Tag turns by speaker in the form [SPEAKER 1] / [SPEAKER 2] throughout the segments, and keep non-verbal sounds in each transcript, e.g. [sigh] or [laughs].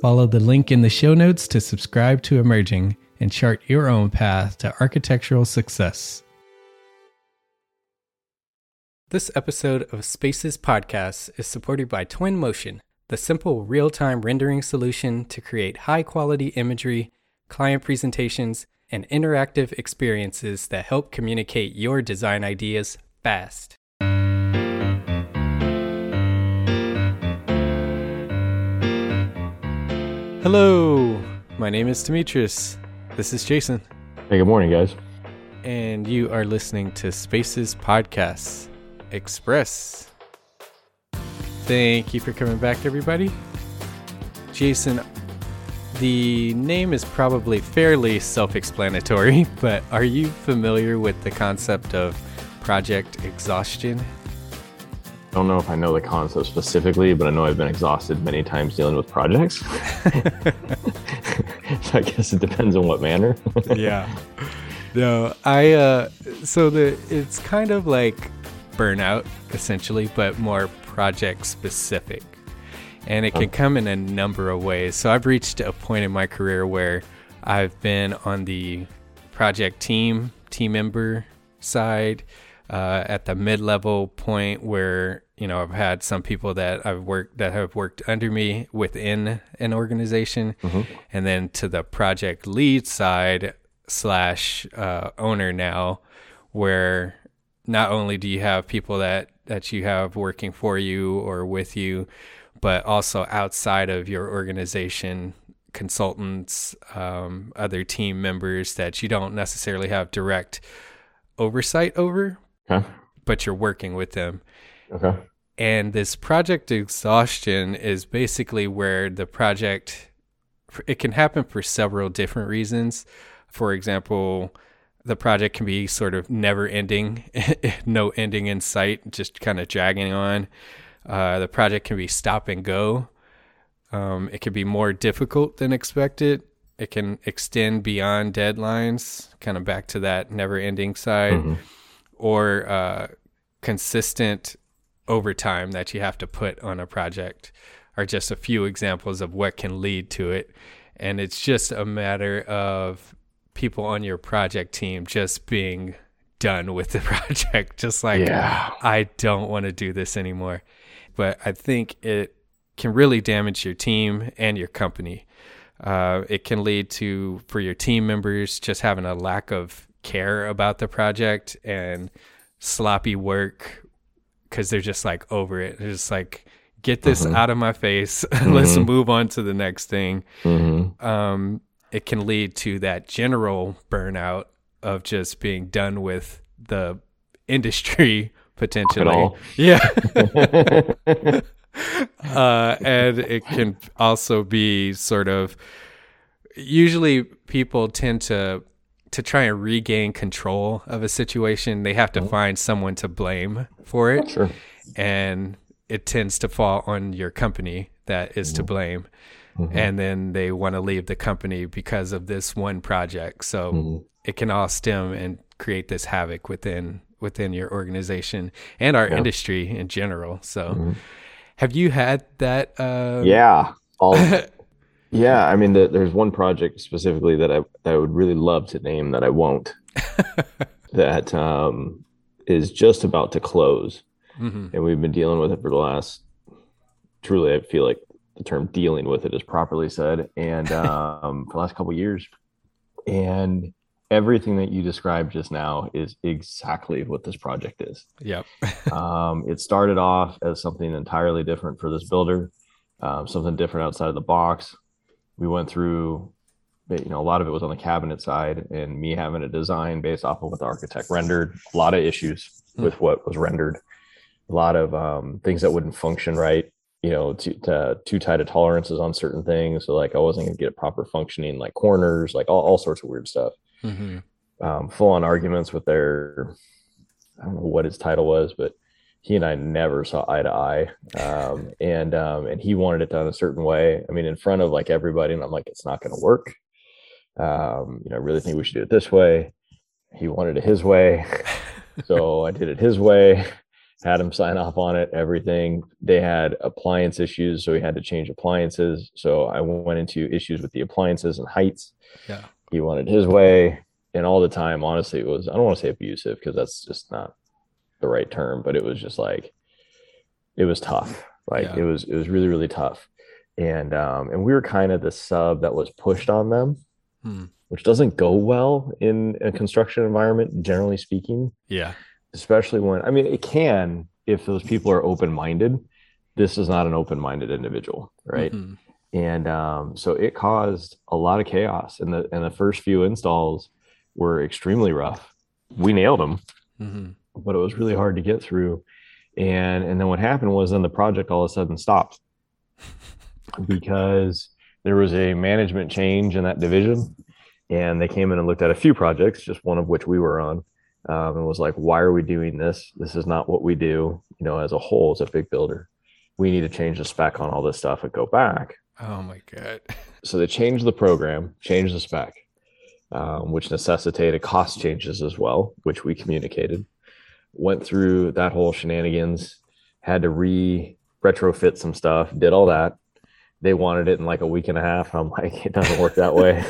[SPEAKER 1] Follow the link in the show notes to subscribe to Emerging and chart your own path to architectural success. This episode of Spaces Podcast is supported by Twinmotion, the simple real time rendering solution to create high quality imagery, client presentations, and interactive experiences that help communicate your design ideas fast. Hello, my name is Demetrius. This is Jason,
[SPEAKER 2] Hey, good morning, guys.
[SPEAKER 1] and you are listening to Spaces Podcasts Express. Thank you for coming back, everybody. Jason, the name is probably fairly self explanatory, [laughs] but are you familiar with the concept of project exhaustion?
[SPEAKER 2] I don't know if I know the concept specifically, but I know I've been exhausted many times dealing with projects. [laughs] [laughs] so I guess it depends on what manner. [laughs]
[SPEAKER 1] yeah. No, I uh so the it's kind of like burnout essentially, but more project specific. And it can come in a number of ways. So I've reached a point in my career where I've been on the project team, team member side, uh, at the mid-level point where you know I've had some people that I've worked that have worked under me within an organization, and then to the project lead side slash uh, owner now, where not only do you have people that that you have working for you or with you, but also outside of your organization, consultants, um, other team members that you don't necessarily have direct oversight over,
[SPEAKER 2] okay.
[SPEAKER 1] but you're working with them.
[SPEAKER 2] Okay.
[SPEAKER 1] And this project exhaustion is basically where the project it can happen for several different reasons. For example, the project can be sort of never ending, [laughs] no ending in sight, just kind of dragging on. Uh, the project can be stop and go. Um, it can be more difficult than expected. It can extend beyond deadlines, kind of back to that never ending side, or uh, consistent overtime that you have to put on a project are just a few examples of what can lead to it. And it's just a matter of people on your project team just being done with the [laughs] project. Just like,
[SPEAKER 2] Yeah.
[SPEAKER 1] I don't want to do this anymore. But I think it can really damage your team and your company. Uh, it can lead to, for your team members, just having a lack of care about the project and sloppy work because they're just like over it. They're just like, get this out of my face. [laughs] Let's move on to the next thing.
[SPEAKER 2] Mm-hmm.
[SPEAKER 1] Um, it can lead to that general burnout of just being done with the industry [laughs] potentially.
[SPEAKER 2] all.
[SPEAKER 1] Yeah. [laughs] uh, and it can also be sort of usually people tend to to try and regain control of a situation they have to mm-hmm. find someone to blame for it.
[SPEAKER 2] Sure.
[SPEAKER 1] and it tends to fall on your company that is to mm-hmm. blame. Mm-hmm. And then they want to leave the company because of this one project. So it can all stem and create this havoc within within your organization and our industry in general. So have you had that uh
[SPEAKER 2] Yeah. All, [laughs] yeah. I mean, the, there's one project specifically that I that I would really love to name that I won't. [laughs] that um, is just about to close,
[SPEAKER 1] mhm.
[SPEAKER 2] and we've been dealing with it for the last. Truly, I feel like the term "dealing with it" is properly said, and [laughs] um, for the last couple of years, and everything that you described just now is exactly what this project is.
[SPEAKER 1] yep [laughs]
[SPEAKER 2] Um, it started off as something entirely different for this builder, um, something different outside of the box. We went through, you know, a lot of it was on the cabinet side, and me having a design based off of what the architect rendered. A lot of issues with what was rendered, a lot of um, things that wouldn't function right. You know, too, to, too tight of tolerances on certain things. So like, I wasn't going to get proper functioning, like corners, like all, all sorts of weird stuff
[SPEAKER 1] hmm
[SPEAKER 2] um, full on arguments with their I don't know what his title was, but he and I never saw eye to eye. Um, [laughs] and um, and he wanted it done a certain way. I mean, in front of like everybody, and I'm like, it's not going to work. Um, you know, I really think we should do it this way. He wanted it his way, [laughs] so I did it his way. Had him sign off on it, everything. They had appliance issues, so we had to change appliances. So I went into issues with the appliances and heights
[SPEAKER 1] yeah
[SPEAKER 2] he wanted his way and all the time honestly it was i don't want to say abusive because that's just not the right term but it was just like it was tough like
[SPEAKER 1] Yeah.
[SPEAKER 2] it was it was really really tough and um and we were kind of the sub that was pushed on them
[SPEAKER 1] Hmm.
[SPEAKER 2] which doesn't go well in a construction environment generally speaking
[SPEAKER 1] yeah
[SPEAKER 2] especially when i mean it can if those people are open-minded this is not an open-minded individual right
[SPEAKER 1] Mhm.
[SPEAKER 2] and um, so it caused a lot of chaos and the and the first few installs were extremely rough we nailed them
[SPEAKER 1] Mhm.
[SPEAKER 2] But it was really hard to get through. And and then what happened was then the project all of a sudden stopped [laughs] because there was a management change in that division and they came in and looked at a few projects just one of which we were on um, and was like why are we doing this? This is not what we do you know as a whole as a big builder. We need to change the spec on all this stuff and go back.
[SPEAKER 1] Oh my god.
[SPEAKER 2] So they changed the program, changed the spec, um, which necessitated cost changes as well, which we communicated. Went through that whole shenanigans, had to re retrofit some stuff, did all that. They wanted it in like a week and a half. I'm like, it doesn't work that way.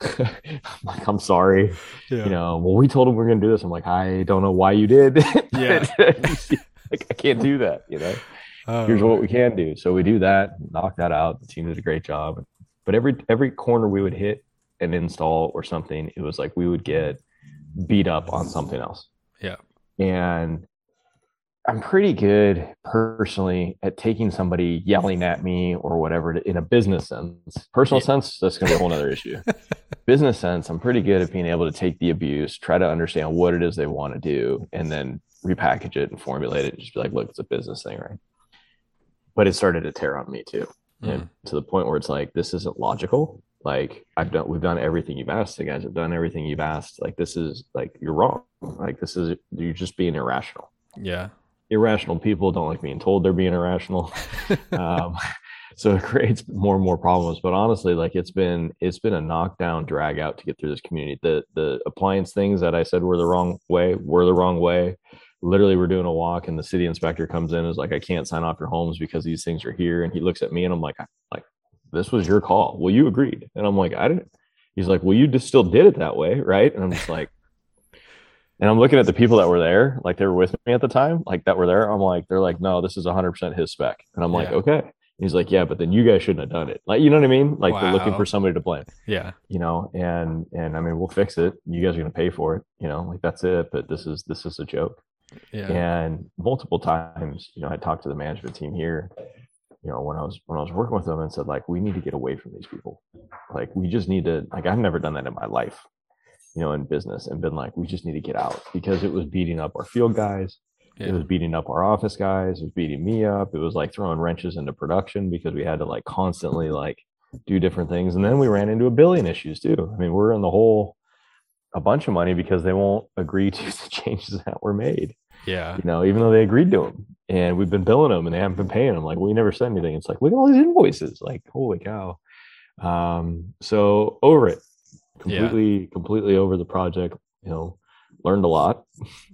[SPEAKER 2] [laughs] I'm like, I'm sorry.
[SPEAKER 1] yeah
[SPEAKER 2] You know, well, we told them we are going to do this. I'm like, I don't know why you did. [laughs]
[SPEAKER 1] Yeah. [laughs]
[SPEAKER 2] like, I can't do that, you know?
[SPEAKER 1] Oh,
[SPEAKER 2] here's what we can do. So we do that, knock that out. The team did a great job. But every every corner we would hit an install or something, it was like we would get beat up on something else. And I'm pretty good personally at taking somebody yelling at me or whatever in a business sense. Personal
[SPEAKER 1] Yeah.
[SPEAKER 2] sense, that's gonna be a whole nother issue. [laughs] business sense, I'm pretty good at being able to take the abuse, try to understand what it is they want to do, and then repackage it and formulate it and just be like, look, it's a business thing, right? But it started to tear on me too. Hmm. And to the point where it's like, this isn't logical. Like I've done, we've done everything you've asked. The guys have done everything you've asked. Like this is like you're wrong. Like this is you're just being irrational.
[SPEAKER 1] yeah
[SPEAKER 2] Irrational people don't like being told they're being irrational. [laughs] um, so it creates more and more problems. But honestly, like it's been it's been a knockdown drag out to get through this community. The the appliance things that I said were the wrong way were the wrong way. Literally, we're doing a walk, and the city inspector comes in and is like, "I can't sign off your homes because these things are here." And he looks at me, and I'm like, "Like this was your call. Well, you agreed." And I'm like, "I didn't." He's like, "Well, you just still did it that way, right?" And I'm just like. [laughs] And I'm looking at the people that were there, like they were with me at the time, like that were there. I'm like, they're like, no, this is 100% his spec. And I'm like,
[SPEAKER 1] Yeah.
[SPEAKER 2] okay. And he's like, yeah, but then you guys shouldn't have done it. Like, you know what I mean? Like they're looking for somebody to blame,
[SPEAKER 1] yeah
[SPEAKER 2] you know? And, and I mean, we'll fix it. You guys are going to pay for it, you know, like that's it. But this is, this is a joke.
[SPEAKER 1] yeah
[SPEAKER 2] And multiple times, you know, I talked to the management team here, you know, when I was, when I was working with them and said, like, we need to get away from these people. Like, we just need to, like, I've never done that in my life you know, in business and been like, we just need to get out because it was beating up our field guys. It was beating up our office guys. It was beating me up. It was like throwing wrenches into production because we had to like constantly like do different things. And then we ran into a billion issues too. I mean, we're in the hole a bunch of money because they won't agree [laughs] to the changes that were made.
[SPEAKER 1] Yeah.
[SPEAKER 2] You know, even though they agreed to them, and we've been billing them, and they haven't been paying them. Like we never said anything. It's like look at all these invoices. Like holy cow. Um, so over it, completely, completely over the project. You know, learned a lot.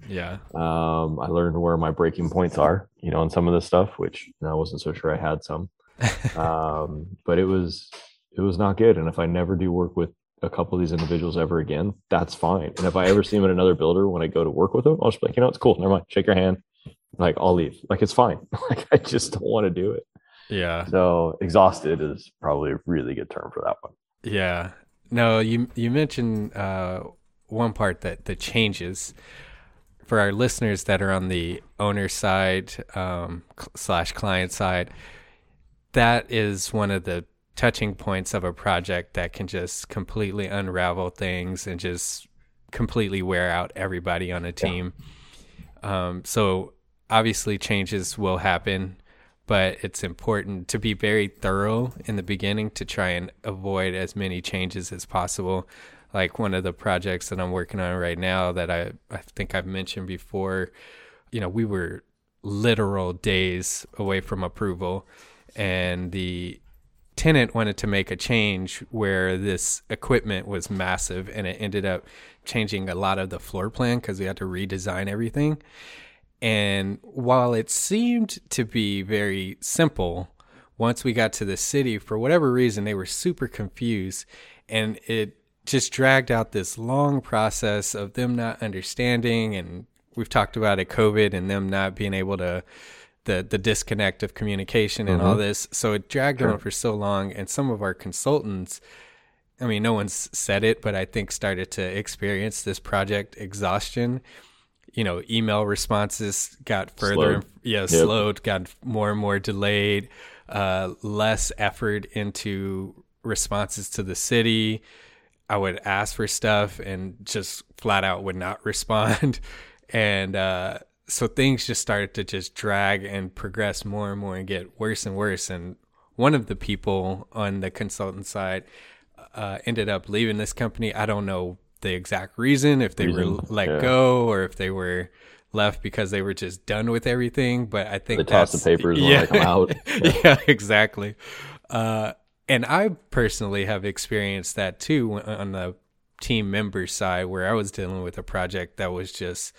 [SPEAKER 1] Yeah.
[SPEAKER 2] Um, I learned where my breaking points are. You know, on some of this stuff, which you know, I wasn't so sure I had some. [laughs] um, but it was it was not good. And if I never do work with a couple of these individuals ever again, that's fine. And if I ever see them in another builder when I go to work with them, I'll just be like, you know, it's cool. Never mind. Shake your hand. Like I'll leave. Like it's fine. [laughs] like I just don't want to do it.
[SPEAKER 1] Yeah.
[SPEAKER 2] So exhausted is probably a really good term for that one.
[SPEAKER 1] Yeah. No, you you mentioned uh, one part that that changes for our listeners that are on the owner side um, cl- slash client side. That is one of the touching points of a project that can just completely unravel things and just completely wear out everybody on a team. Um, so obviously changes will happen, but it's important to be very thorough in the beginning to try and avoid as many changes as possible. Like one of the projects that I'm working on right now that I, I think I've mentioned before, you know, we were literal days away from approval and the tenant wanted to make a change where this equipment was massive and it ended up changing a lot of the floor plan because we had to redesign everything. And while it seemed to be very simple, once we got to the city, for whatever reason, they were super confused. And it just dragged out this long process of them not understanding. And we've talked about it COVID and them not being able to, the, the disconnect of communication and all this. So it dragged on for so long. And some of our consultants, I mean, no one's said it, but I think started to experience this project exhaustion you know, email responses got further,
[SPEAKER 2] Slowed.
[SPEAKER 1] yeah,
[SPEAKER 2] Yep.
[SPEAKER 1] slowed, got more and more delayed, uh, less effort into responses to the city. I would ask for stuff and just flat out would not [laughs] respond. and uh, so things just started to just drag and progress more and more and get worse and worse. And one of the people on the consultant side uh, ended up leaving this company. I don't know the exact reason, if they were let
[SPEAKER 2] yeah.
[SPEAKER 1] go or if they were left because they were just done with everything. But I think
[SPEAKER 2] They toss the papers when they come out. [laughs]
[SPEAKER 1] yeah, exactly. Uh, and I personally have experienced that too on the team member side, where I was dealing with a project that was just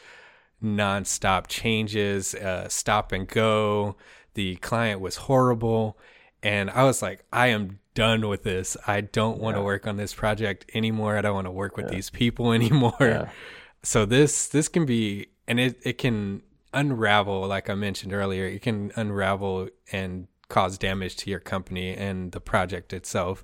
[SPEAKER 1] nonstop changes, uh, stop and go. The client was horrible, and I was like, I am done with this. I don't want to work on this project anymore. I don't want to work with these people [laughs] anymore.
[SPEAKER 2] Yeah.
[SPEAKER 1] So this this can be, and it it can unravel, like I mentioned earlier, it can unravel and cause damage to your company and the project itself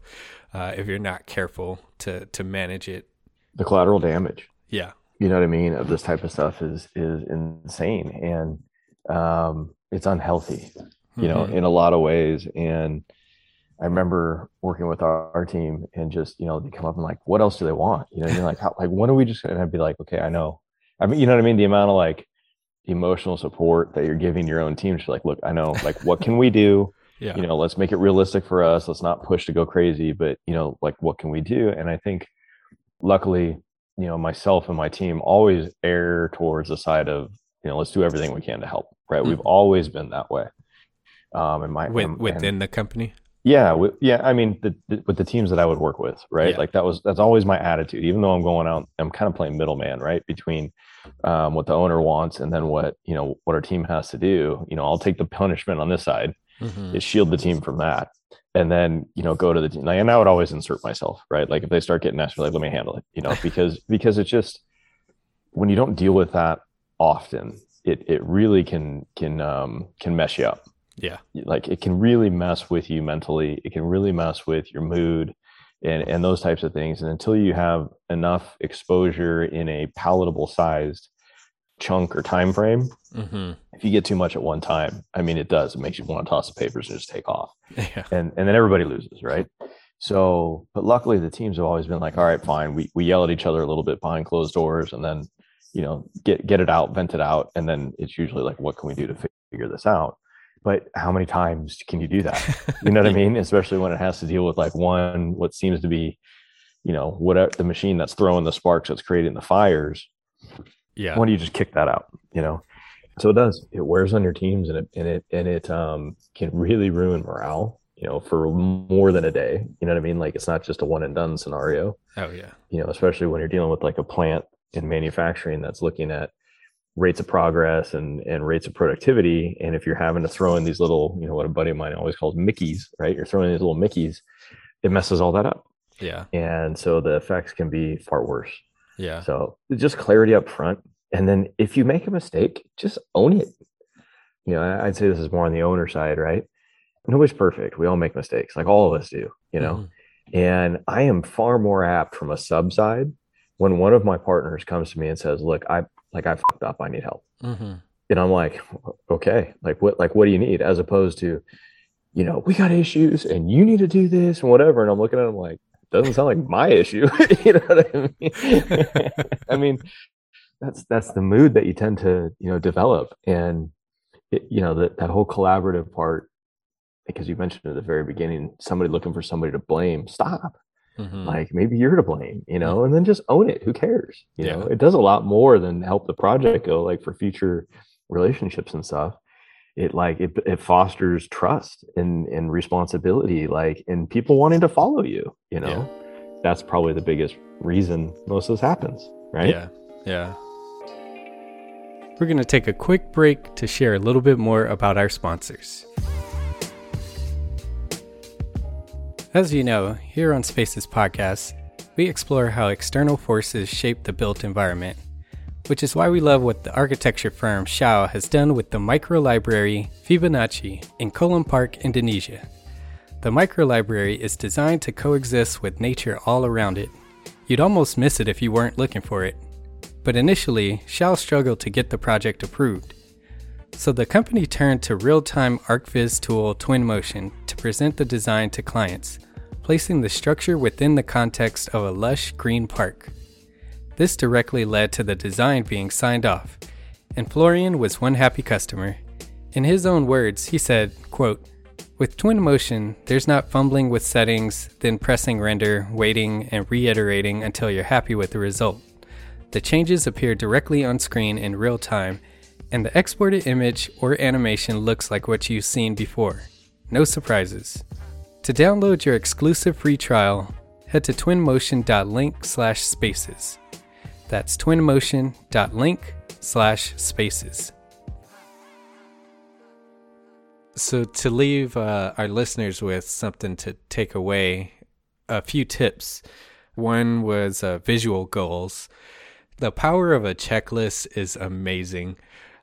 [SPEAKER 1] uh, if you're not careful to to manage it.
[SPEAKER 2] The collateral damage.
[SPEAKER 1] Yeah.
[SPEAKER 2] You know what I mean, of this type of stuff is is insane and um, it's unhealthy, you know,
[SPEAKER 1] Mhm.
[SPEAKER 2] in a lot of ways. And I remember working with our, our team and just you know they come up and like, what else do they want? You know, you're like, how, like when are we just gonna be like, okay, I know. I mean, you know what I mean? The amount of like emotional support that you're giving your own team. Just like, look, I know, like, what can we do? [laughs]
[SPEAKER 1] Yeah.
[SPEAKER 2] you know let's make it realistic for us let's not push to go crazy but you know like what can we do and i think luckily you know myself and my team always err towards the side of you know let's do everything we can to help right? We've always been that way. Um and my
[SPEAKER 1] With, within
[SPEAKER 2] and-
[SPEAKER 1] the company.
[SPEAKER 2] yeah wi- yeah i mean the, the, with the teams that i would work with right?
[SPEAKER 1] Yeah.
[SPEAKER 2] like that was that's always my attitude. Even though i'm going out i'm kind of playing middleman right? Between um, what the owner wants and then what you know what our team has to do you know i'll take the punishment on this side. Is shield the team from that and then you know go to the team like, and i would always insert myself right? Like if they start getting extra like let me handle it you know [laughs] because because it's just when you don't deal with that often it it really can can um can mess you up.
[SPEAKER 1] Yeah.
[SPEAKER 2] like it can really mess with you mentally. It can really mess with your mood and and those types of things. And until you have enough exposure in a palatable sized chunk or time frame
[SPEAKER 1] hmm
[SPEAKER 2] if you get too much at one time i mean it does. It makes you want to toss the papers and just take off.
[SPEAKER 1] Yeah.
[SPEAKER 2] and and then everybody loses right? So but luckily the teams have always been like all right fine. We, we yell at each other a little bit behind closed doors and then you know get get it out vent it out and then it's usually like what can we do to figure this out? But how many times can you do that? You know what i [laughs] mean? Especially when it has to deal with like one what seems to be you know whatever the machine that's throwing the sparks that's creating the fires
[SPEAKER 1] Yeah.
[SPEAKER 2] when don't you just kick that out you know? So it does. It wears on your teams and it and it and it um can really ruin morale you know for more than a day. You know what i mean? Like it's not just a one and done scenario.
[SPEAKER 1] Oh yeah.
[SPEAKER 2] you know especially when you're dealing with like a plant in manufacturing that's looking at rates of progress and and rates of productivity. And if you're having to throw in these little you know what a buddy of mine always calls mickeys right? You're throwing in these little mickeys it messes all that up.
[SPEAKER 1] Yeah.
[SPEAKER 2] and so the effects can be far worse
[SPEAKER 1] Yeah.
[SPEAKER 2] so just clarity up front. And then if you make a mistake, just own it. You know, I'd say this is more on the owner side, right? Nobody's perfect. We all make mistakes, like all of us do, you know.
[SPEAKER 1] Mhm.
[SPEAKER 2] And I am far more apt from a sub side when one of my partners comes to me and says, Look, I like I fucked up, I need help.
[SPEAKER 1] Mhm.
[SPEAKER 2] And I'm like, okay, like what like what do you need? As opposed to, you know, we got issues and you need to do this and whatever. And I'm looking at him like, doesn't sound like my issue. [laughs] you know what I mean? [laughs] I mean, that's that's the mood that you tend to, you know, develop. And it, you know, that that whole collaborative part, because you mentioned at the very beginning, somebody looking for somebody to blame, stop
[SPEAKER 1] Mhm.
[SPEAKER 2] like maybe you're to blame you know and then just own it who cares you know it does a lot more than help the project go like for future relationships and stuff it like it, it fosters trust and and responsibility like and people wanting to follow you you know that's probably the biggest reason most of this happens right
[SPEAKER 1] Yeah. Yeah. We're going to take a quick break to share a little bit more about our sponsors. As you know, here on Spaces Podcast, we explore how external forces shape the built environment, which is why we love what the architecture firm SHAU has done with the microlibrary Fibonacci in Kolam Park, Indonesia. The microlibrary is designed to coexist with nature all around it. You'd almost miss it if you weren't looking for it. But initially, SHAU struggled to get the project approved. So the company turned to real-time ArchViz tool Twinmotion to present the design to clients, placing the structure within the context of a lush green park. This directly led to the design being signed off, and Florian was one happy customer. In his own words, he said, quote, with Twinmotion, there's not fumbling with settings, then pressing render, waiting, and reiterating until you're happy with the result. The changes appear directly on screen in real time, and the exported image or animation looks like what you've seen before. No surprises. To download your exclusive free trial, head to twinmotion.link slash spaces. That's twinmotion.link slash spaces. So, to leave uh, our listeners with something to take away, a few tips. One was uh, visual goals. The power of a checklist is amazing.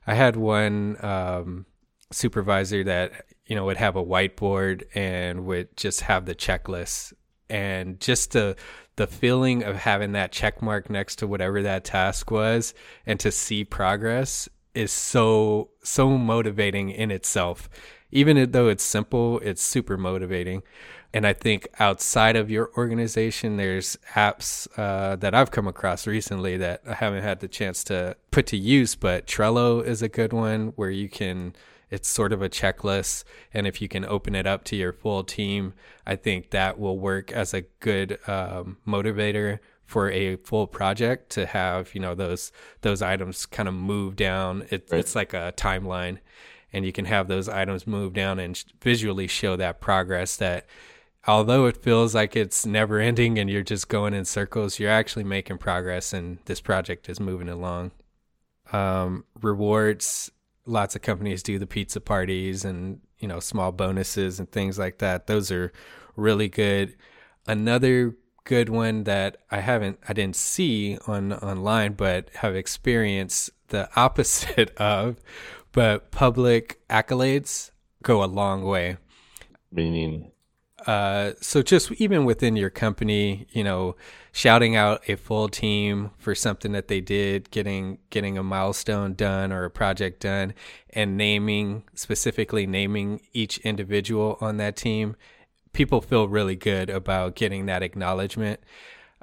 [SPEAKER 1] I had one um, supervisor that you know would have a whiteboard and would just have the checklist, and just the the feeling of having that check mark next to whatever that task was, and to see progress is so so motivating in itself. Even though it's simple, it's super motivating. And I think outside of your organization, there's apps uh, that I've come across recently that I haven't had the chance to put to use, but Trello is a good one where you can, it's sort of a checklist. And if you can open it up to your full team, I think that will work as a good um, motivator for a full project to have, you know, those, those items kind of move down. It,
[SPEAKER 2] Right.
[SPEAKER 1] It's like a timeline and you can have those items move down and sh- visually show that progress that although it feels like it's never ending and you're just going in circles you're actually making progress and this project is moving along. Um, rewards lots of companies do the pizza parties and you know small bonuses and things like that. Those are really good. Another good one that i haven't i didn't see on online but have experienced the [laughs] opposite of but public accolades go a long way.
[SPEAKER 2] Meaning
[SPEAKER 1] uh, so just even within your company, you know, shouting out a full team for something that they did, getting getting a milestone done or a project done, and naming specifically naming each individual on that team, people feel really good about getting that acknowledgement.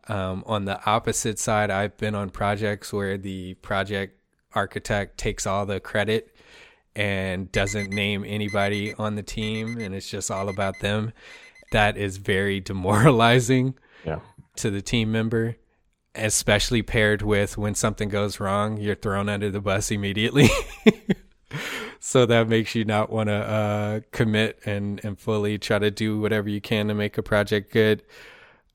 [SPEAKER 1] Um, on the opposite side, I've been on projects where the project architect takes all the credit and doesn't name anybody on the team, and it's just all about them. That is very [laughs] demoralizing
[SPEAKER 2] Yeah.
[SPEAKER 1] to the team member, especially paired with when something goes wrong, you're thrown under the bus immediately. [laughs] so that makes you not want to uh, commit and, and fully try to do whatever you can to make a project good.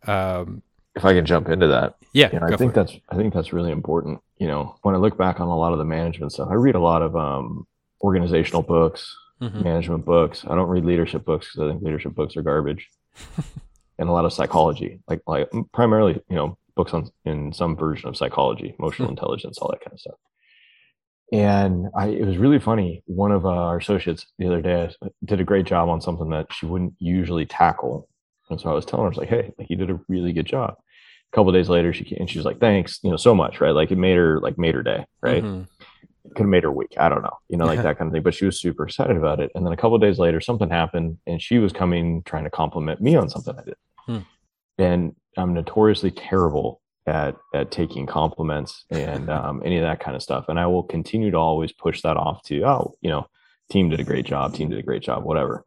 [SPEAKER 1] Um,
[SPEAKER 2] If I can jump into that,
[SPEAKER 1] yeah,
[SPEAKER 2] you know, I think
[SPEAKER 1] it.
[SPEAKER 2] that's I think that's really important. You know, when I look back on a lot of the management stuff, I read a lot of um, organizational books,
[SPEAKER 1] Mhm.
[SPEAKER 2] management books. I don't read leadership books because I think leadership books are garbage, [laughs] and a lot of psychology, like like primarily, you know, books on in some version of psychology, emotional intelligence, all that kind of stuff. And I, it was really funny. One of uh, our associates the other day did a great job on something that she wouldn't usually tackle, and so I was telling her, I was like, "Hey, like you did a really good job." A couple of days later, she came, and she was like, "Thanks, you know, so much, right? Like it made her like made her day, right?
[SPEAKER 1] Mhm.
[SPEAKER 2] Could have made her week. I don't know, you know, like that kind of thing." But she was super excited about it. And then a couple of days later, something happened, and she was coming trying to compliment me on something I did.
[SPEAKER 1] Hmm.
[SPEAKER 2] And I'm notoriously terrible at at taking compliments and [laughs] um, any of that kind of stuff. And I will continue to always push that off to, oh, you know, team did a great job, team did a great job, whatever.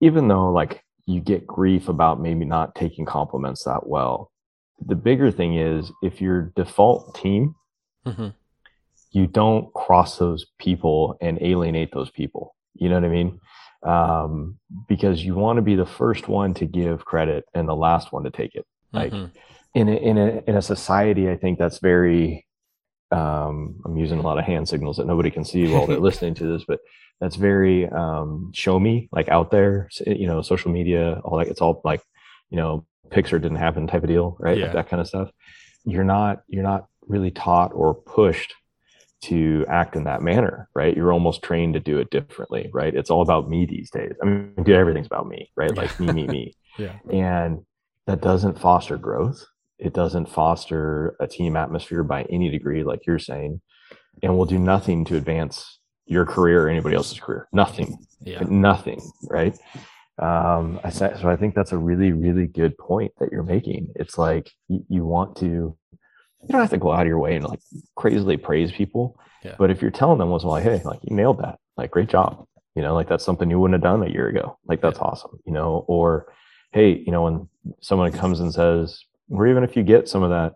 [SPEAKER 2] Even though like you get grief about maybe not taking compliments that well, the bigger thing is if your default team,
[SPEAKER 1] Mhm.
[SPEAKER 2] You don't cross those people and alienate those people. You know what I mean? Um, because you want to be the first one to give credit and the last one to take it like
[SPEAKER 1] Mhm.
[SPEAKER 2] in a, in a in a society i think that's very um i'm using a lot of hand signals that nobody can see while they're [laughs] listening to this but that's very um show me like out there you know social media all that it's all like you know pixar didn't happen type of deal right
[SPEAKER 1] Yeah.
[SPEAKER 2] like that kind of stuff you're not you're not really taught or pushed to act in that manner right? You're almost trained to do it differently right? It's all about me these days. I mean dude, everything's about me right? Like me me me. [laughs]
[SPEAKER 1] Yeah.
[SPEAKER 2] and that doesn't foster growth. It doesn't foster a team atmosphere by any degree like you're saying and will do nothing to advance your career or anybody else's career. Nothing.
[SPEAKER 1] Yeah.
[SPEAKER 2] nothing right? Um I, so i think that's a really really good point that you're making. It's like you, you want to you don't have to go out of your way and like crazily praise people
[SPEAKER 1] Yeah.
[SPEAKER 2] but if you're telling them in like hey like you nailed that. Like great job. You know like that's something you wouldn't have done a year ago. Like that's awesome you know? Or hey you know when someone comes and says or even if you get some of that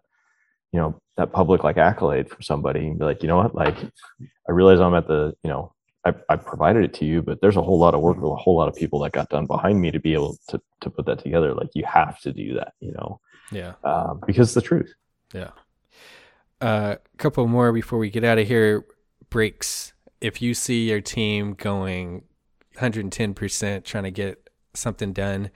[SPEAKER 2] you know that public like accolade from somebody and be like you know what? Like i realize i'm at the you know I, I provided it to you but there's a whole lot of work with a whole lot of people that got done behind me to be able to to put that together. Like you have to do that you know?
[SPEAKER 1] Yeah.
[SPEAKER 2] um, because it's the truth.
[SPEAKER 1] Yeah. A uh, couple more before we get out of here. Breaks. If you see your team going 110% trying to get something done,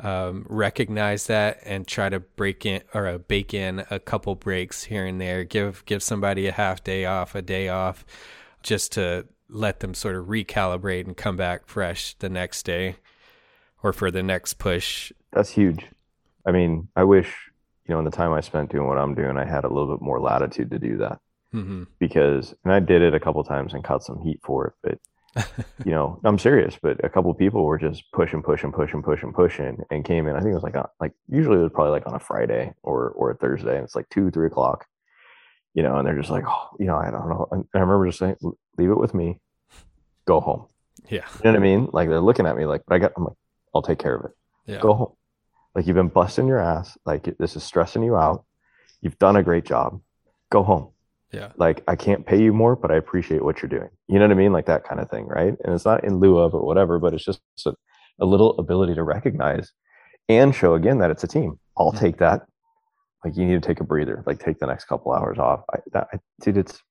[SPEAKER 1] um, recognize that and try to break in or uh, bake in a couple breaks here and there. Give give somebody a half day off, a day off, just to let them sort of recalibrate and come back fresh the next day or for the next push.
[SPEAKER 2] that's huge i mean i wish you know in the time i spent doing what i'm doing i had a little bit more latitude to do that
[SPEAKER 1] hmm
[SPEAKER 2] because and I did it a couple times and caught some heat for it, but [laughs] you know, I'm serious, but a couple people were just pushing, pushing, pushing, pushing, pushing and came in. I think it was like on, like usually it was probably like on a Friday or or a Thursday and it's like two, three o'clock. You know, and they're just like, oh, you know, I don't know. And I remember just saying, leave it with me, go home.
[SPEAKER 1] Yeah.
[SPEAKER 2] You know what I mean? Like they're looking at me like, but I got I'm like, I'll take care of it.
[SPEAKER 1] Yeah.
[SPEAKER 2] Go home. Like you've been busting your ass, like this is stressing you out. You've done a great job. Go home
[SPEAKER 1] Yeah.
[SPEAKER 2] like I can't pay you more, but I appreciate what you're doing. You know what I mean? Like that kind of thing, right? And it's not in lieu of or whatever, but it's just a, a little ability to recognize and show again that it's a team. I'll
[SPEAKER 1] Mhm.
[SPEAKER 2] take that. Like you need to take a breather. Like take the next couple hours off. I, that, I, dude, it's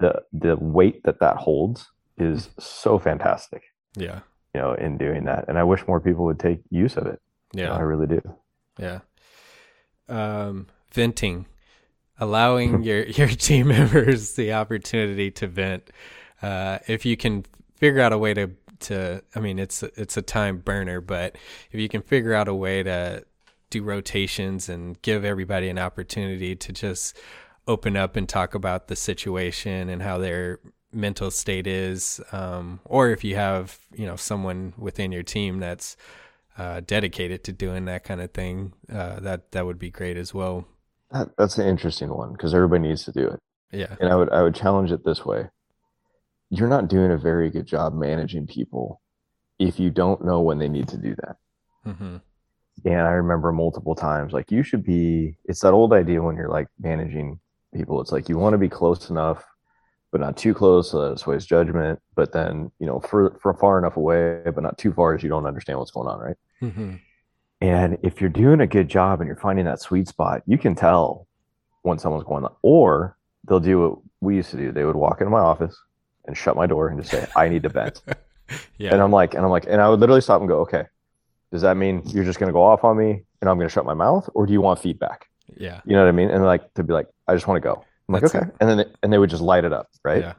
[SPEAKER 2] the the weight that that holds is so fantastic.
[SPEAKER 1] Yeah.
[SPEAKER 2] You know, in doing that, and I wish more people would take use of it.
[SPEAKER 1] Yeah.
[SPEAKER 2] I really do.
[SPEAKER 1] Yeah. Um, venting, allowing [laughs] your your team [laughs] members the opportunity to vent. Uh, if you can figure out a way to to, I mean, it's it's a time burner, but if you can figure out a way to do rotations and give everybody an opportunity to just open up and talk about the situation and how their mental state is, um, or if you have you know someone within your team that's uh, dedicated to doing that kind of thing, uh, that that would be great as well.
[SPEAKER 2] That, that's an interesting one because everybody needs to do it.
[SPEAKER 1] Yeah.
[SPEAKER 2] And I would I would challenge it this way. You're not doing a very good job managing people if you don't know when they need to do that.
[SPEAKER 1] hmm
[SPEAKER 2] And I remember multiple times, like you should be, it's that old idea when you're like managing people. It's like you want to be close enough, but not too close so that it sways judgment. But then, you know, for, for far enough away, but not too far as you don't understand what's going on, right?
[SPEAKER 1] hmm
[SPEAKER 2] And if you're doing a good job and you're finding that sweet spot, you can tell when someone's going on. Or they'll do what we used to do. They would walk into my office and shut my door and just say, I need to vent. [laughs]
[SPEAKER 1] Yeah.
[SPEAKER 2] And I'm like, and I'm like, and I would literally stop and go, okay, does that mean you're just going to go off on me and I'm going to shut my mouth, or do you want feedback?
[SPEAKER 1] yeah.
[SPEAKER 2] You know what I mean? And like to be like, I just want to go. I'm like,
[SPEAKER 1] That's
[SPEAKER 2] okay, and then they, and they would just light it up, right?
[SPEAKER 1] Yeah.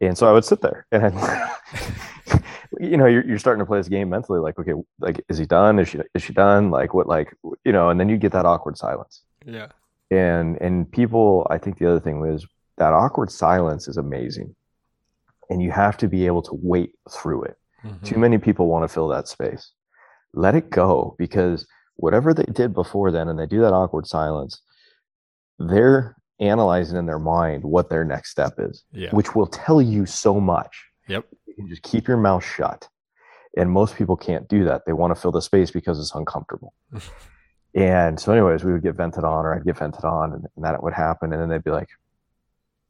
[SPEAKER 2] And so I would sit there, and [laughs] [laughs] you know, you're, you're starting to play this game mentally, like, okay, like, is he done? Is she is she done? Like, what? Like, you know, and then you get that awkward silence,
[SPEAKER 1] Yeah.
[SPEAKER 2] and and people, I think the other thing was that awkward silence is amazing, and you have to be able to wait through it.
[SPEAKER 1] Mhm.
[SPEAKER 2] Too many people want to fill that space. Let it go because whatever they did before then, and they do that awkward silence, they're analyzing in their mind what their next step is,
[SPEAKER 1] Yeah.
[SPEAKER 2] which will tell you so much.
[SPEAKER 1] Yep.
[SPEAKER 2] You can just keep your mouth shut. And most people can't do that. They want to fill the space because it's uncomfortable. [laughs] and so, anyways, we would get vented on, or I'd get vented on, and, and that would happen. And then they'd be like,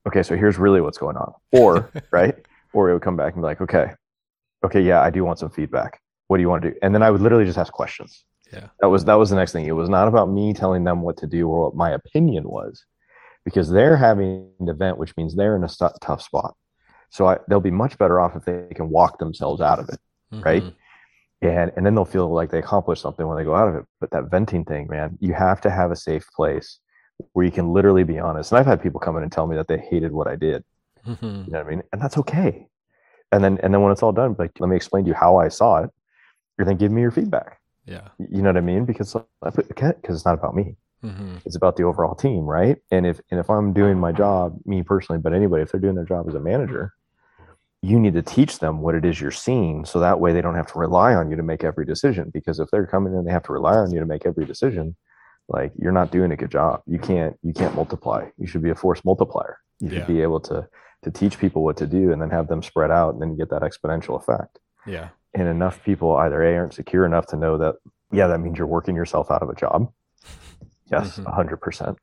[SPEAKER 2] okay, so here's really what's going on. Or, [laughs] right? Or it would come back and be like, okay, okay, yeah, I do want some feedback. What do you want to do? And then I would literally just ask questions.
[SPEAKER 1] Yeah.
[SPEAKER 2] That was that was the next thing. It was not about me telling them what to do or what my opinion was, because they're having an event, which means they're in a stu- tough spot. So I, they'll be much better off if they can walk themselves out of it, right?
[SPEAKER 1] Mhm.
[SPEAKER 2] And and then they'll feel like they accomplished something when they go out of it. But that venting thing, man, you have to have a safe place where you can literally be honest. And I've had people come in and tell me that they hated what I did.
[SPEAKER 1] Mhm.
[SPEAKER 2] You know what I mean? And that's okay. And then and then when it's all done, like let me explain to you how I saw it, and then give me your feedback.
[SPEAKER 1] Yeah.
[SPEAKER 2] You know what I mean? Because because it's not about me.
[SPEAKER 1] Hmm
[SPEAKER 2] It's about the overall team, right? And if and if I'm doing my job, me personally, but anybody, if they're doing their job as a manager, you need to teach them what it is you're seeing, so that way they don't have to rely on you to make every decision. Because if they're coming in, they have to rely on you to make every decision. Like you're not doing a good job. You can't you can't multiply. You should be a force multiplier. You should
[SPEAKER 1] Yeah.
[SPEAKER 2] be able to to teach people what to do and then have them spread out and then you get that exponential effect
[SPEAKER 1] Yeah.
[SPEAKER 2] and enough people either a aren't secure enough to know that yeah that means you're working yourself out of a job yes
[SPEAKER 1] Mhm.
[SPEAKER 2] a 100%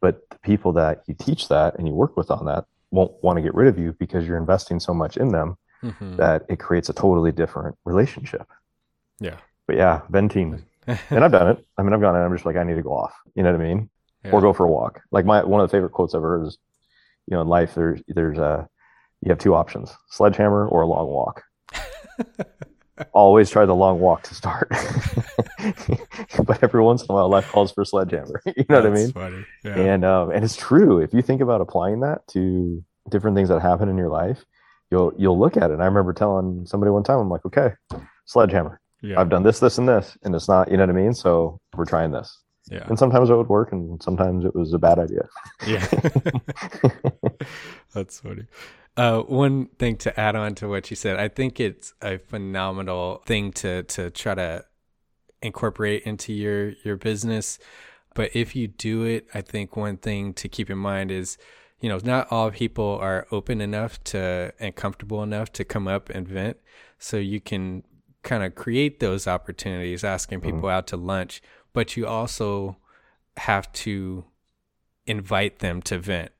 [SPEAKER 2] but the people that you teach that and you work with on that won't want to get rid of you because you're investing so much in them
[SPEAKER 1] hmm
[SPEAKER 2] that it creates a totally different relationship.
[SPEAKER 1] Yeah.
[SPEAKER 2] but yeah venting. [laughs] And i've done it. I mean i've gone in i'm just like i need to go off. You know what i mean? Or go for a walk. Like my one of the favorite quotes i've heard is you know in life there's there's a you have two options sledgehammer or a long walk [laughs] always try the long walk to start. [laughs] but every once in a while, life calls for sledgehammer. [laughs] you know what I mean?
[SPEAKER 1] Yeah.
[SPEAKER 2] And um, and it's true. If you think about applying that to different things that happen in your life, you'll you'll look at it. And I remember telling somebody one time, I'm like, okay, sledgehammer.
[SPEAKER 1] yeah.
[SPEAKER 2] I've done this, this, and this, and it's not. You know what I mean? So we're trying this.
[SPEAKER 1] yeah.
[SPEAKER 2] And sometimes it would work, and sometimes it was a bad idea.
[SPEAKER 1] Yeah. [laughs] That's funny. Uh, one thing to add on to what you said, I think it's a phenomenal thing to to try to incorporate into your your business. But if you do it, I think one thing to keep in mind is, you know, not all people are open enough to and comfortable enough to come up and vent. So you can kind of create those opportunities, asking people out to lunch, but you also have to invite them to vent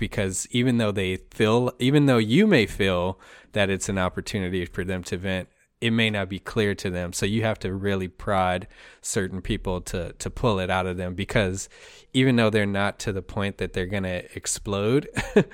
[SPEAKER 1] because even though they feel even though you may feel that it's an opportunity for them to vent it may not be clear to them so you have to really prod certain people to to pull it out of them because even though they're not to the point that they're going to explode [laughs]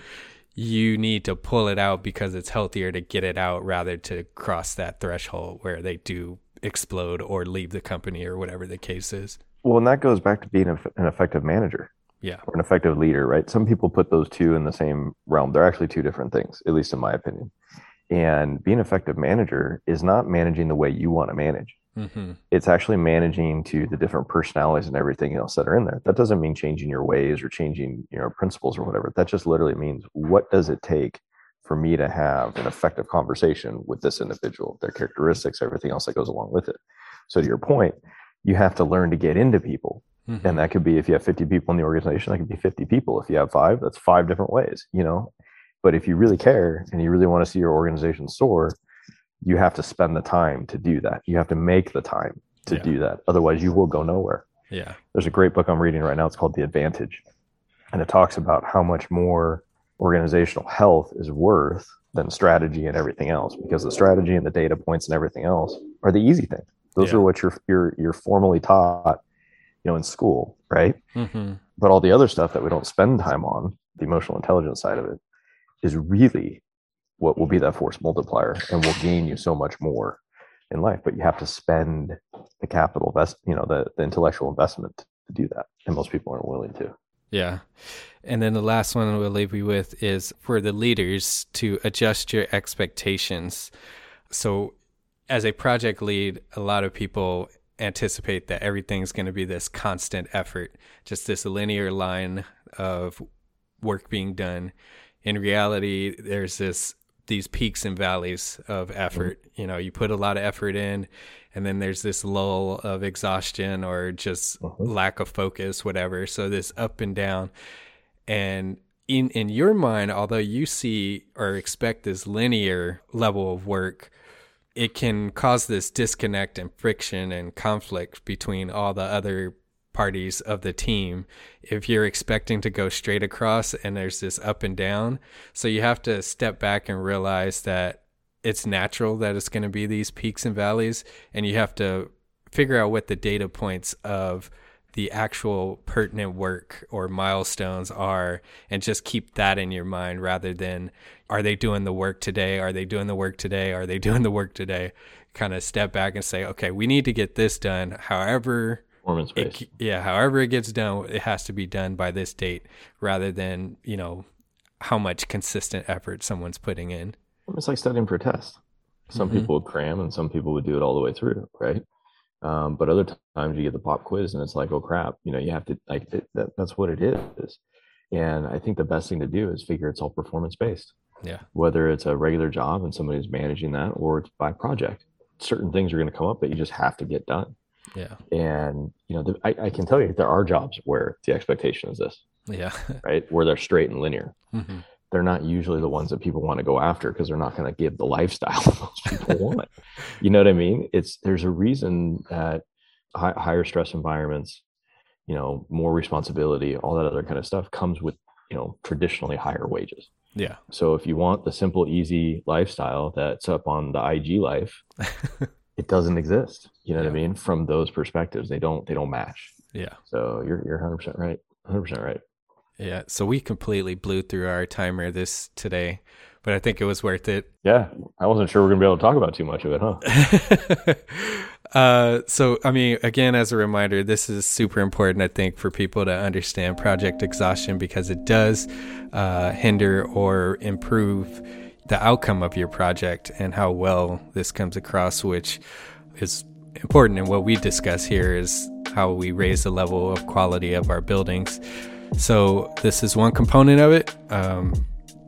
[SPEAKER 1] you need to pull it out because it's healthier to get it out rather to cross that threshold where they do explode or leave the company or whatever the case is
[SPEAKER 2] Well, and that goes back to being an effective manager.
[SPEAKER 1] Yeah
[SPEAKER 2] or an effective leader, right? Some people put those two in the same realm. They're actually two different things, at least in my opinion. And being an effective manager is not managing the way you want to manage.
[SPEAKER 1] hmm
[SPEAKER 2] It's actually managing to the different personalities and everything else that are in there. That doesn't mean changing your ways or changing your principles or whatever. That just literally means what does it take for me to have an effective conversation with this individual, their characteristics, everything else that goes along with it. So to your point, you have to learn to get into people.
[SPEAKER 1] Mhm.
[SPEAKER 2] And that could be if you have 50 people in the organization, that could be 50 people. If you have five, that's five different ways, you know. But if you really care and you really want to see your organization soar, you have to spend the time to do that. You have to make the time to
[SPEAKER 1] Yeah.
[SPEAKER 2] do that. Otherwise, you will go nowhere.
[SPEAKER 1] yeah.
[SPEAKER 2] There's a great book I'm reading right now. It's called The Advantage. And it talks about how much more organizational health is worth than strategy and everything else because the strategy and the data points and everything else are the easy things. Those
[SPEAKER 1] Yeah.
[SPEAKER 2] are what you're you're you're formally taught, you know, in school, right?
[SPEAKER 1] hmm
[SPEAKER 2] But all the other stuff that we don't spend time on, the emotional intelligence side of it, is really what will be that force multiplier and will gain you so much more in life. But you have to spend the capital invest, you know, the, the intellectual investment to do that. And most people aren't willing to.
[SPEAKER 1] Yeah. And then the last one we'll leave you with is for the leaders to adjust your expectations. So, as a project lead, a lot of people anticipate that everything's going to be this constant effort, just this linear line of work being done. In reality, there's this these peaks and valleys of effort. You know, you put a lot of effort in, and then there's this lull of exhaustion or just
[SPEAKER 2] Mhm.
[SPEAKER 1] lack of focus, whatever. So this up and down, and in in your mind, although you see or expect this linear level of work, it can cause this disconnect and friction and conflict between all the other parties of the team if you're expecting to go straight across and there's this up and down. So you have to step back and realize that it's natural that it's going to be these peaks and valleys and you have to figure out what the data points of the actual pertinent work or milestones are and just keep that in your mind rather than are they doing the work today are they doing the work today are they [laughs] doing the work today kind of step back and say okay we need to get this done however
[SPEAKER 2] Performance
[SPEAKER 1] it, yeah however it gets done it has to be done by this date rather than you know how much consistent effort someone's putting in
[SPEAKER 2] It's like studying for a test. Some
[SPEAKER 1] Mhm.
[SPEAKER 2] people would cram and some people would do it all the way through, right? Um, but other times you get the pop quiz and it's like, oh crap, you know, you have to like it, that, that's what it is. And I think the best thing to do is figure it's all performance based.
[SPEAKER 1] Yeah.
[SPEAKER 2] Whether it's a regular job and somebody's managing that or it's by project. Certain things are going to come up that you just have to get done.
[SPEAKER 1] yeah
[SPEAKER 2] And you know, the, I, I can tell you there are jobs where the expectation is this,
[SPEAKER 1] yeah [laughs]
[SPEAKER 2] right? Where they're straight and linear
[SPEAKER 1] Mhm.
[SPEAKER 2] They're not usually the ones that people want to go after because they're not going to give the lifestyle [laughs] that most people [laughs] want. You know what I mean? It's there's a reason that hi- higher stress environments, you know, more responsibility, all that other kind of stuff comes with you know traditionally higher wages.
[SPEAKER 1] yeah
[SPEAKER 2] So if you want the simple, easy lifestyle that's up on the IG life, [laughs] it doesn't exist. You know what I mean? From those perspectives, they don't they don't match.
[SPEAKER 1] yeah
[SPEAKER 2] So you're you're 100 percent right. 100 percent right.
[SPEAKER 1] Yeah so we completely blew through our timer this today but i think it was worth it
[SPEAKER 2] Yeah, I wasn't sure we're gonna be able to talk about too much of it, huh? [laughs]
[SPEAKER 1] uh, so, I mean, again, as a reminder, this is super important, I think, for people to understand project exhaustion because it does uh, hinder or improve the outcome of your project and how well this comes across, which is important. And what we discuss here is how we raise the level of quality of our buildings. So, this is one component of it. Um,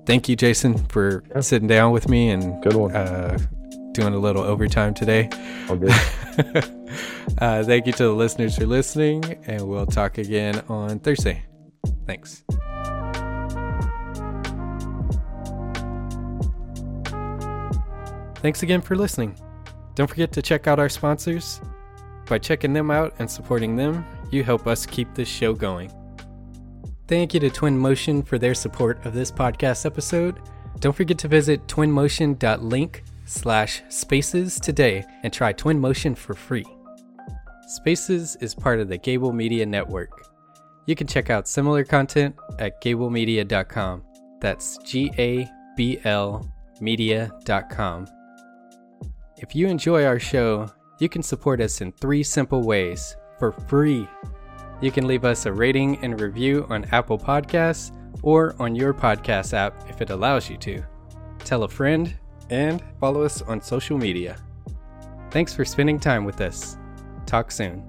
[SPEAKER 1] thank you, Jason, for
[SPEAKER 2] Yeah.
[SPEAKER 1] sitting down with me and
[SPEAKER 2] Good one.
[SPEAKER 1] uh, doing a little overtime today.
[SPEAKER 2] All good. [laughs]
[SPEAKER 1] uh, thank you to the listeners for listening, and we'll talk again on Thursday. Thanks. Thanks again for listening. Don't forget to check out our sponsors. By checking them out and supporting them, you help us keep this show going. Thank you to Twinmotion for their support of this podcast episode. Don't forget to visit twinmotion.link slash spaces today and try Twinmotion for free. Spaces is part of the Gable Media Network. You can check out similar content at gablemedia.com. That's G A B L media.com. If you enjoy our show, you can support us in three simple ways for free. You can leave us a rating and review on Apple Podcasts or on your podcast app if it allows you to. Tell a friend and follow us on social media. Thanks for spending time with us. Talk soon.